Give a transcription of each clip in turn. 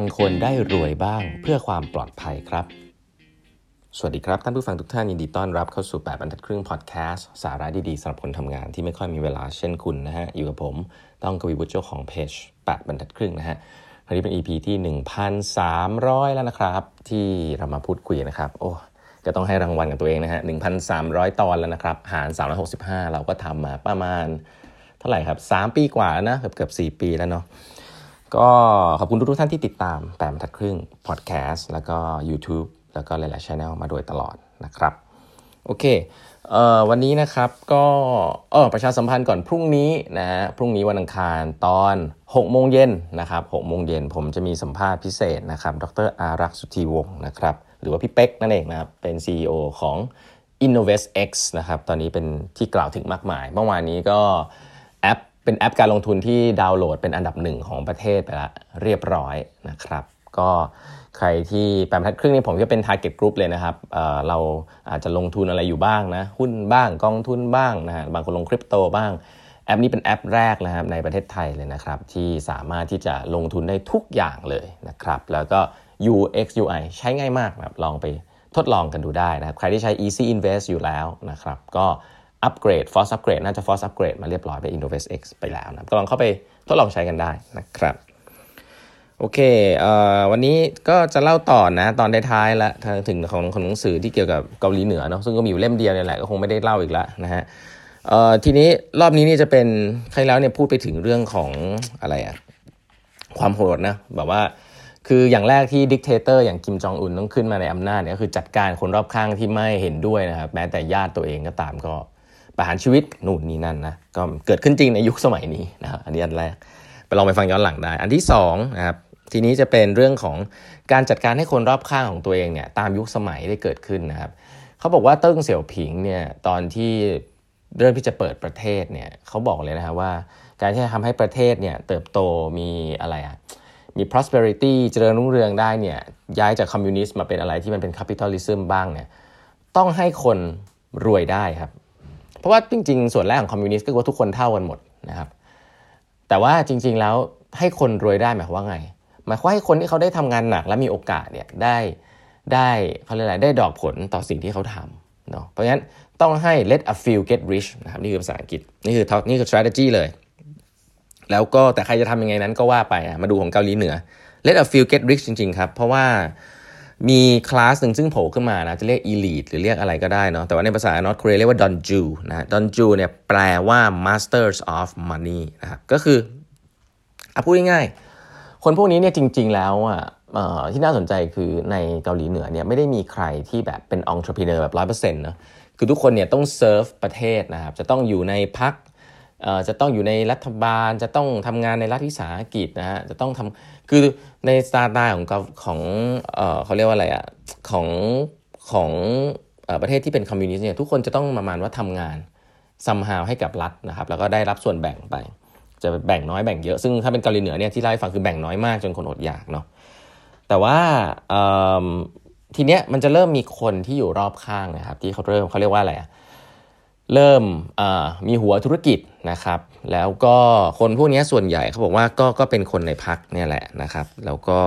บางคนได้รวยบ้างเพื่อความปลอดภัยครับ สวัสดีครับ ท่านผู้ฟังทุกท่านยินดีต้อนรับเข้าสู่ 8บรรทัดครึ่งพอดแคสต์สาระดีๆสำหรับคนทำงานที่ไม่ค่อยมีเวลาเช่นคุณนะฮะ อยู่กับผมต้องกวีบุตรเจ้าของเพจ8บรรทัดครึ่งนะฮะวันนี้เป็น EP ที่ 1,300 แล้วนะครับ ที่เรามาพูดคุยนะครับ โอ้ก็ต้องให้รางวัลกับตัวเองนะฮะ 1,300 ตอนแล้วนะครับ หาร 365 เราก็ทำมาประมาณ เท่าไหร่ครับ 3 ปีกว่านะเกือบเกือบ4ปีแล้วเนาะ ก็ขอบคุณทุกท่านที่ติดตามแปมทัดครึ่งพอดแคสต์แล้วก็ YouTube แล้วก็หลายๆช anel มาโดยตลอดนะครับ โอเคเอ่อวันนี้นะครับก็เออประชาสัมพันธ์ก่อนพรุ่งนี้นะฮะพรุ่งนี้วันอังคารตอน6โมงเย็นนะครับ6โมงเย็นผมจะมีสัมภาษณ์พิเศษนะครับ ดรอารักษ์สุธีวงศ์นะครับ หรือว่าพี่เป๊กนั่นเองนะครับเป็น CEO ของ Innovest X นะครับ ตอนนี้เป็นที่กล่าวถึงมากมาย เมื่อวานนี้ก็ เป็นแอปการลงทุนที่ดาวน์โหลดเป็นอันดับหนึ่งของประเทศไปแล้วเรียบร้อยนะครับ ก็ใครที่แปมทัดครึ่งนี้ผมก็เป็น target group เลยนะครับเเราอาจจะลงทุนอะไรอยู่บ้างนะ หุ้นบ้างกองทุนบ้างนะฮะบางคนลงคริปโตบ้างแอปนี้เป็นแอปแรกนะครับในประเทศไทยเลยนะครับ ที่สามารถที่จะลงทุนได้ทุกอย่างเลยนะครับ แล้วก็ UX UI ใช้ง่ายมากนะครับลองไปทดลองกันดูได้นะครับ ใครที่ใช้ Easy Invest อยู่แล้วนะครับ ก็ อัปเกรด Force Upgrade น่าจะ Force Upgrade มาเรียบร้อยไป Innovest X ไปแล้วนะก็ลองเข้าไปทดลองใช้กันได้นะครับโอเคเอ่อวันนี้ก็จะเล่าต่อนะ ตอนท้ายๆแล้วถึงของของหนังสือที่เกี่ยวกับเกาหลีเหนือเนาะซึ่งก็มีอยู่เล่มเดียวเนี่ยแหละก็คงไม่ได้เล่าอีกแล้วนะฮะเอ่อทีนี้รอบนี้นี่จะเป็นใครแล้วเนี่ยพูดไปถึงเรื่องของอะไรอะความโหดนะแบบว่าคืออย่างแรกที่ dictator อย่างคิมจองอุนต้องขึ้นมาในอำนาจเนี่ยก็คือจัดการคนรอบข้างที่ไม่เห็นด้วยนะครับแม้แต่ญาติตัวเองก็ตามก็ ประหารชีวิตนู่นนี่นั่นนะก็เกิดขึ้นจริงในยุคสมัยนี้นะครับอันนี้อันแรกไปลองไปฟังย้อนหลังได้ อันที่2นะครับทีนี้จะเป็นเรื่องของการจัดการให้คนรอบข้างของตัวเองเนี่ยตามยุคสมัยได้เกิดขึ้นนะครับเขาบอกว่าเติ้งเสี่ยวผิงเนี่ยตอนที่เริ่มที่จะเปิดประเทศเนี่ยเขาบอกเลยนะครับว่า การที่จะทำให้ประเทศเนี่ยเติบโตมีอะไรอะมี prosperity เจริญรุ่งเรืองได้เนี่ยย้ายจากคอมมิวนิสต์มาเป็นอะไรที่มันเป็น capitalism บ้างเนี่ยต้องให้คนรวยได้ครับ เพราะว่าจริง ๆ ส่วนแรกของคอมมิวนิสต์ก็คือว่าทุกคนเท่ากันหมดนะครับแต่ว่าจริง ๆ แล้วให้คนรวยได้หมายความว่าไง หมายความว่าให้คนที่เขาได้ทำงานหนักและมีโอกาสเนี่ยได้ได้เขาเรียกอะไรได้ดอกผลต่อสิ่งที่เขาทำเนาะเพราะฉะนั้นต้องให้ let a few get rich นะครับนี่คือภาษาอังกฤษนี่คือนี่คือ strategy เลย แล้วก็แต่ใครจะทำยังไงนั้นก็ว่าไปมาดูของเกาหลีเหนือ let a few get rich จริง ๆ ครับ เพราะว่า มีคลาสหนึ่งซึ่งโผล่ขึ้นมานะจะเรียก elite หรือเรียกอะไรก็ได้เนาะแต่ว่าในภาษา North Korea เรียกว่า donju นะ donju เนี่ยแปลว่า masters of money นะครับก็คืออพูดง่ายๆคนพวกนี้เนี่ยจริง ๆ แล้วอะที่น่าสนใจคือในเกาหลีเหนือเนี่ยไม่ได้มีใครที่แบบเป็น entrepreneur แบบร้อยเปอร์เซ็นต์นะคือทุกคนเนี่ยต้องเซิร์ฟประเทศนะครับจะต้องอยู่ในพัก จะต้องอยู่ในรัฐบาล จะต้องทำงานในรัฐวิสาหกิจนะฮะจะต้องทำคือในสไตล์ของของเออเขาเรียกว่าอะไรอะของของประเทศที่เป็นคอมมิวนิสต์เนี่ยทุกคนจะต้องประมาณว่าทำงานซัมฮาวให้กับรัฐนะครับ แล้วก็ได้รับส่วนแบ่งไป จะแบ่งน้อยแบ่งเยอะซึ่งถ้าเป็นเกาหลีเหนือเนี่ยที่เล่าให้ฟังคือแบ่งน้อยมากจนคนอดอยากเนาะแต่ว่าทีเนี้ยมันจะเริ่มมีคนที่อยู่รอบข้างนะครับ ที่เขาเริ่มเขาเรียกว่าอะไรอะเริ่มมีหัวธุรกิจ นะครับ แล้วก็คนพวกนี้ส่วนใหญ่เขาบอกว่าก็ก็เป็นคนในพรรคเนี่ยแหละนะครับ แล้วก็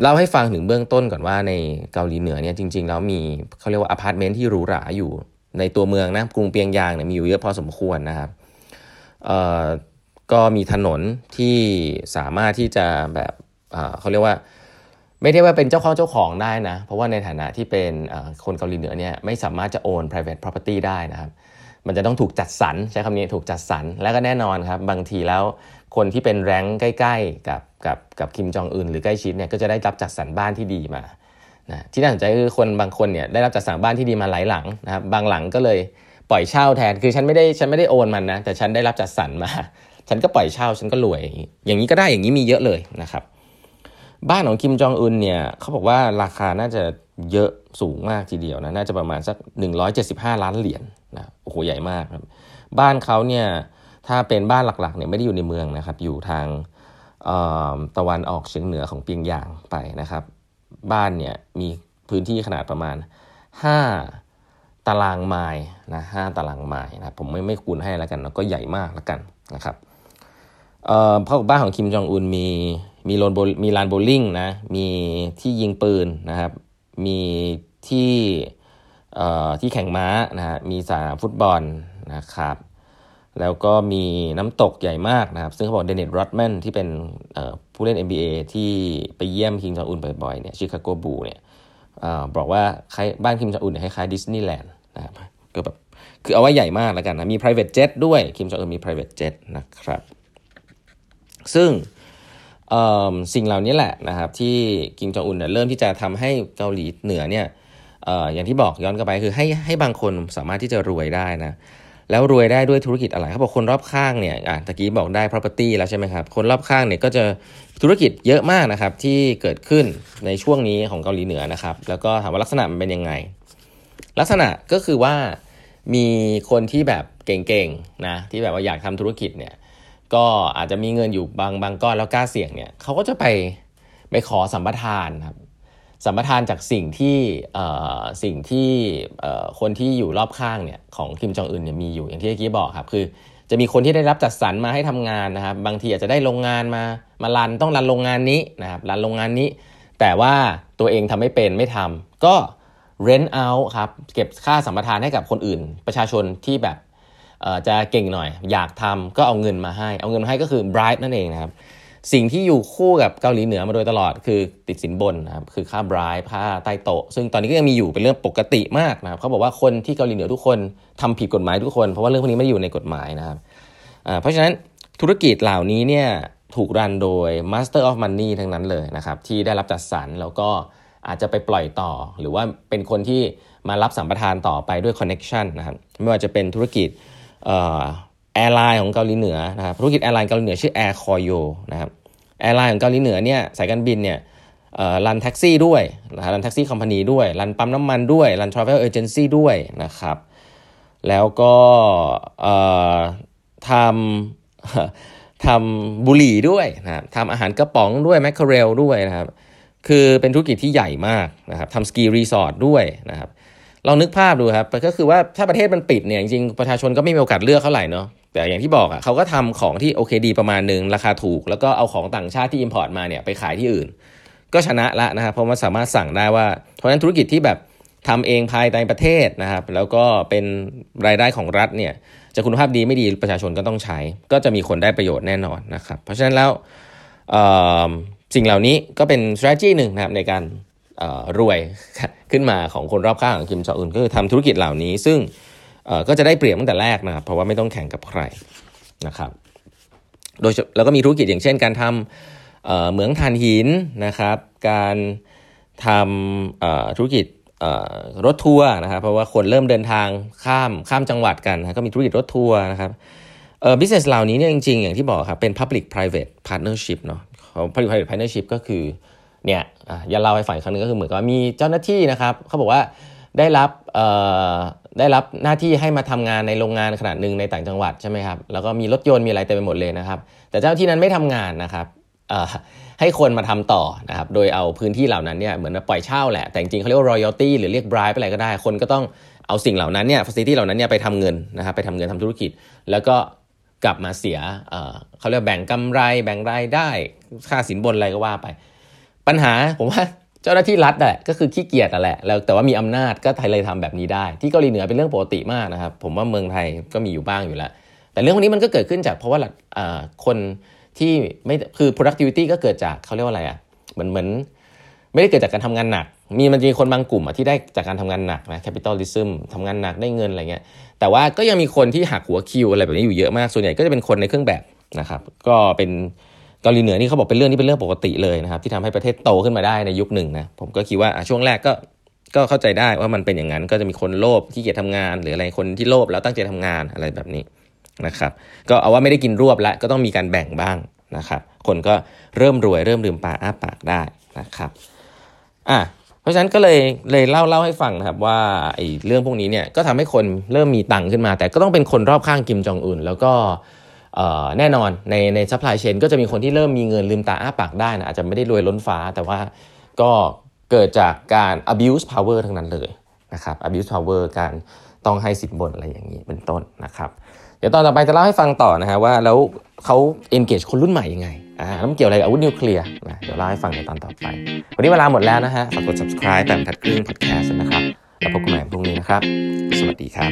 เล่าให้ฟังถึงเบื้องต้นก่อนว่าในเกาหลีเหนือเนี่ยจริง ๆ แล้วมีเขาเรียกว่าอพาร์ตเมนต์ที่หรูหราอยู่ในตัวเมืองนะกรุงเปียงยางเนี่ยมีอยู่เยอะพอสมควรนะครับก็มีถนนที่สามารถที่จะแบบเขาเรียกว่า ไม่ได้ว่าเป็นเจ้าของเจ้าของได้นะ เพราะว่าในฐานะที่เป็นคนเกาหลีเหนือเนี่ยไม่สามารถจะโอน private property ได้นะครับ มันจะต้องถูกจัดสรรใช้คำนี้ถูกจัดสรรแล้วก็แน่นอนครับบางทีแล้วคนที่เป็นแรงใกล้ๆกับกับกับคิมจองอึนหรือใกล้ชิดเนี่ยก็จะได้รับจัดสรรบ้านที่ดีมานะที่น่าสนใจคือคนบางคนเนี่ยได้รับจัดสรรบ้านที่ดีมาหลายหลังนะครับบางหลังก็เลยปล่อยเช่าแทนคือฉันไม่ได้ฉันไม่ได้โอนมันนะแต่ฉันได้รับจัดสรรมา ฉันก็ปล่อยเช่าฉันก็รวย อย่างนี้ก็ได้อย่างนี้มีเยอะเลยนะครับ บ้านของคิมจองอึนเนี่ยเขาบอกว่าราคาน่าจะเยอะสูงมากทีเดียวนะน่าจะประมาณสัก 175 ล้านเหรียญนนะโอ้โหใหญ่มากครับ บ้านเขาเนี่ยถ้าเป็นบ้านหลักๆเนี่ยไม่ได้อยู่ในเมืองนะครับ อยู่ทางตะวันออกเฉียงเหนือของเปียงยางไปนะครับ บ้านเนี่ยมีพื้นที่ขนาดประมาณ 5 ตารางไมล์นะหตารางไมล์นะผมไม่ไม่คูณให้แล้วกันแล้วก็ใหญ่มากแล้วกันนะครับเอ่อพ่อบ้านของคิมจองอุนมี มีโลนมีลานโบลิ่งนะมีที่ยิงปืนนะครับมีที่ที่แข่งม้านะฮะมีสนามฟุตบอลนะครับแล้วก็มีน้ำตกใหญ่มากนะครับ ซึ่งเขาบอกเดนิสโรดแมนที่เป็นผู้เล่น NBA ที่ไปเยี่ยมคิมจองอุนบ่อยๆเนี่ย Chicago Bulls เนี่ยบอกว่าบ้านคิมจองอุนคล้ายๆดิสนีย์แลนด์นะครับก็แบบคือเอาไว้ใหญ่มากแล้วกันนะ มี private jet ด้วย คิมจองอุนมี private jet นะครับ ซึ่ง สิ่งเหล่านี้แหละนะครับที่คิมจองอุนเริ่มที่จะทำให้เกาหลีเหนือเนี่ยอย่างที่บอกย้อนกลับไปคือให้ให้บางคนสามารถที่จะรวยได้นะแล้วรวยได้ด้วยธุรกิจอะไรเขาบอกคนรอบข้างเนี่ยอะตะกี้บอกได้ property แล้วใช่ไหมครับ คนรอบข้างเนี่ยก็จะธุรกิจเยอะมากนะครับที่เกิดขึ้นในช่วงนี้ของเกาหลีเหนือนะครับ แล้วก็ถามว่าลักษณะมันเป็นยังไง ลักษณะก็คือว่ามีคนที่แบบเก่งๆนะที่แบบว่าอยากทำธุรกิจเนี่ย ก็อาจจะมีเงินอยู่บางบางก้อนแล้วกล้าเสี่ยงเนี่ยเขาก็จะไปไปขอสัมปทานครับสัมปทานจากสิ่งที่สิ่งที่คนที่อยู่รอบข้างเนี่ยของคิมจองอึนเนี่ยมีอยู่อย่างที่เมื่อกี้บอกครับคือจะมีคนที่ได้รับจัดสรรมาให้ทำงานนะครับ บางทีอาจจะได้โรงงานมามารันต้องรันโรงงานนี้นะครับรันโรงงานนี้ แต่ว่าตัวเองทำไม่เป็นไม่ทำก็ rent out ครับเก็บค่าสัมปทานให้กับคนอื่น ประชาชนที่แบบ จะเก่งหน่อย อยากทำก็เอาเงินมาให้ เอาเงินมาให้ก็คือ bribe นั่นเองนะครับสิ่งที่อยู่คู่กับเกาหลีเหนือมาโดยตลอดคือติดสินบนนะครับคือค่าบรายค่าใต้โต๊ะซึ่งตอนนี้ก็ยังมีอยู่เป็นเรื่องปกติมากนะครับเขาบอกว่าคนที่เกาหลีเหนือทุกคนทำผิดกฎหมายทุกคนเพราะว่าเรื่องพวกนี้ไม่อยู่ในกฎหมายนะครับเพราะฉะนั้นธุรกิจเหล่านี้เนี่ยถูก run โดย Master of Money ทั้งนั้นเลยนะครับที่ได้รับจัดสรรแล้วก็อาจจะไปปล่อยต่อ หรือว่าเป็นคนที่มารับสัมปทานต่อไปด้วย connection นะครับไม่ว่าจะเป็นธุรกิจ airline ของเกาหลีเหนือนะครับธุรกิจ airline เกาหลีเหนือชื่อ Air Koryo นะครับ airline ของเกาหลีเหนือเนี่ยสายการบินเนี่ย run แท็กซี่ด้วยนะ run taxi company ด้วย run ปั๊มน้ำมันด้วย run travel agency ด้วยนะครับ แล้วก็ทำทำบุหรี่ด้วยนะครับทำอาหารกระป๋องด้วย mackerel ด้วยนะครับ คือเป็นธุรกิจที่ใหญ่มากนะครับทำสกีรีสอร์ทด้วยนะครับ ลองนึกภาพดูครับก็คือว่าถ้าประเทศมันปิดเนี่ยจริงประชาชนก็ไม่มีโอกาสเลือกเท่าไหร่เนาะแต่อย่างที่บอกอะเขาก็ทำของที่โอเคดีประมาณหนึ่งราคาถูก แล้วก็เอาของต่างชาติที่ import มาเนี่ยไปขายที่อื่น ก็ชนะละนะครับเพราะว่าสามารถสั่งได้ว่า เพราะฉะนั้นธุรกิจที่แบบทำเองภายในประเทศนะครับ แล้วก็เป็นรายได้ของรัฐเนี่ยจะคุณภาพดีไม่ดีประชาชนก็ต้องใช้ ก็จะมีคนได้ประโยชน์แน่นอนนะครับ เพราะฉะนั้นแล้วสิ่งเหล่านี้ก็เป็น strategy หนึ่งนะครับในการ รวยขึ้นมาของคนรอบข้างของคิมจองอึนก็คือทำธุรกิจเหล่านี้ ซึ่งก็จะได้เปรียบตั้งแต่แรกนะครับ เพราะว่าไม่ต้องแข่งกับใครนะครับ โดยแล้วก็มีธุรกิจอย่างเช่น การทำเหมืองถ่านหินนะครับ การทำธุรกิจรถทัวร์นะครับเพราะว่าคนเริ่มเดินทางข้ามข้ามจังหวัดกันนะก็มีธุรกิจรถทัวร์นะครับเอ่อ business เหล่านี้เนี่ยจริงๆ อย่างที่บอกครับเป็น public private partnership เนาะ public private partnership ก็คือ เนี่ยอย่าเล่าให้ฝ่ายครั้งนึงก็คือเหมือนกับมีเจ้าหน้าที่นะครับเขาบอกว่าได้รับได้รับหน้าที่ให้มาทำงานในโรงงานขนาดหนึ่งในต่างจังหวัดใช่ไหมครับแล้วก็มีรถยนต์มีอะไรเต็มไปหมดเลยนะครับ แต่เจ้าที่นั้นไม่ทำงานนะครับให้คนมาทำต่อนะครับโดยเอาพื้นที่เหล่านั้นเนี่ยเหมือนปล่อยเช่าแหละแต่จริงเขาเรียกว่า royalty หรือเรียก bribe อะไรก็ได้ คนก็ต้องเอาสิ่งเหล่านั้นเนี่ย facility เหล่านั้นเนี่ยไปทำเงินนะครับไปทำเงินทำธุรกิจ แล้วก็กลับมาเสียเขาเรียกแบ่งกำไร แบ่งรายได้ค่าสินบนอะไรก็ว่าไป ปัญหาผมว่าเจ้าหน้าที่รัฐแหละก็คือขี้เกียจแหละแล้วแต่ว่ามีอำนาจก็ไทยเลยทำแบบนี้ได้ ที่เกาหลีเหนือเป็นเรื่องปกติมากนะครับ ผมว่าเมืองไทยก็มีอยู่บ้างอยู่แล้ว แต่เรื่องพวกนี้มันก็เกิดขึ้นจากเพราะว่าคนที่ไม่คือ productivity ก็เกิดจากเขาเรียกว่าอะไรอะเหมือนเหมือนไม่ได้เกิดจากการทำงานหนัก มีมันมีคนบางกลุ่มที่ได้จากการทำงานหนักนะ capitalism ทำงานหนักได้เงินอะไรเงี้ย แต่ว่าก็ยังมีคนที่หักหัวคิวอะไรแบบนี้อยู่เยอะมาก ส่วนใหญ่ก็จะเป็นคนในเครื่องแบบนะครับ ก็เป็น เกาหลีเหนือนี่เขาบอกเป็นเรื่องที่เป็นเรื่องปกติเลยนะครับที่ทำให้ประเทศโตขึ้นมาได้ในยุคหนึ่งนะผมก็คิดว่าช่วงแรกก็ก็เข้าใจได้ว่ามันเป็นอย่างนั้นก็จะมีคนโลภที่เกียจทำงาน หรืออะไรคนที่โลภแล้วตั้งใจทำงานอะไรแบบนี้นะครับก็เอาว่าไม่ได้กินรวบแล้วก็ต้องมีการแบ่งบ้างนะครับคนก็เริ่มรวยเริ่มลืมตาอ้าปากได้นะครับอะเพราะฉะนั้นก็เลยเลยเล่าเล่าให้ฟังนะครับว่าไอ้เรื่องพวกนี้เนี่ยก็ทำให้คนเริ่มมีตังค์ขึ้นมา แต่ก็ต้องเป็นคนรอบข้างคิมจองอุนแล้วก็ แน่นอนในใน supply chain ก็จะมีคนที่เริ่มมีเงินลืมตาอ้าปากได้นะอาจจะไม่ได้รวยล้นฟ้า แต่ว่าก็เกิดจากการ abuse power ทั้งนั้นเลยนะครับ abuse power การต้องให้สินบนอะไรอย่างนี้เป็นต้นนะครับ เดี๋ยวตอนต่อไปจะเล่าให้ฟังต่อนะฮะว่าแล้วเขา engage คนรุ่นใหม่ยังไงอ่าแล้วมันเกี่ยวอะไรกับอาวุธนิวเคลียร์นะเดี๋ยวเล่าให้ฟังในตอนต่อไป วันนี้เวลาหมดแล้วนะฮะฝากกด subscribe แต่ทัดครึ่ง podcast นะครับแล้วพบกันใหม่พรุ่งนี้นะครับ สวัสดีครับ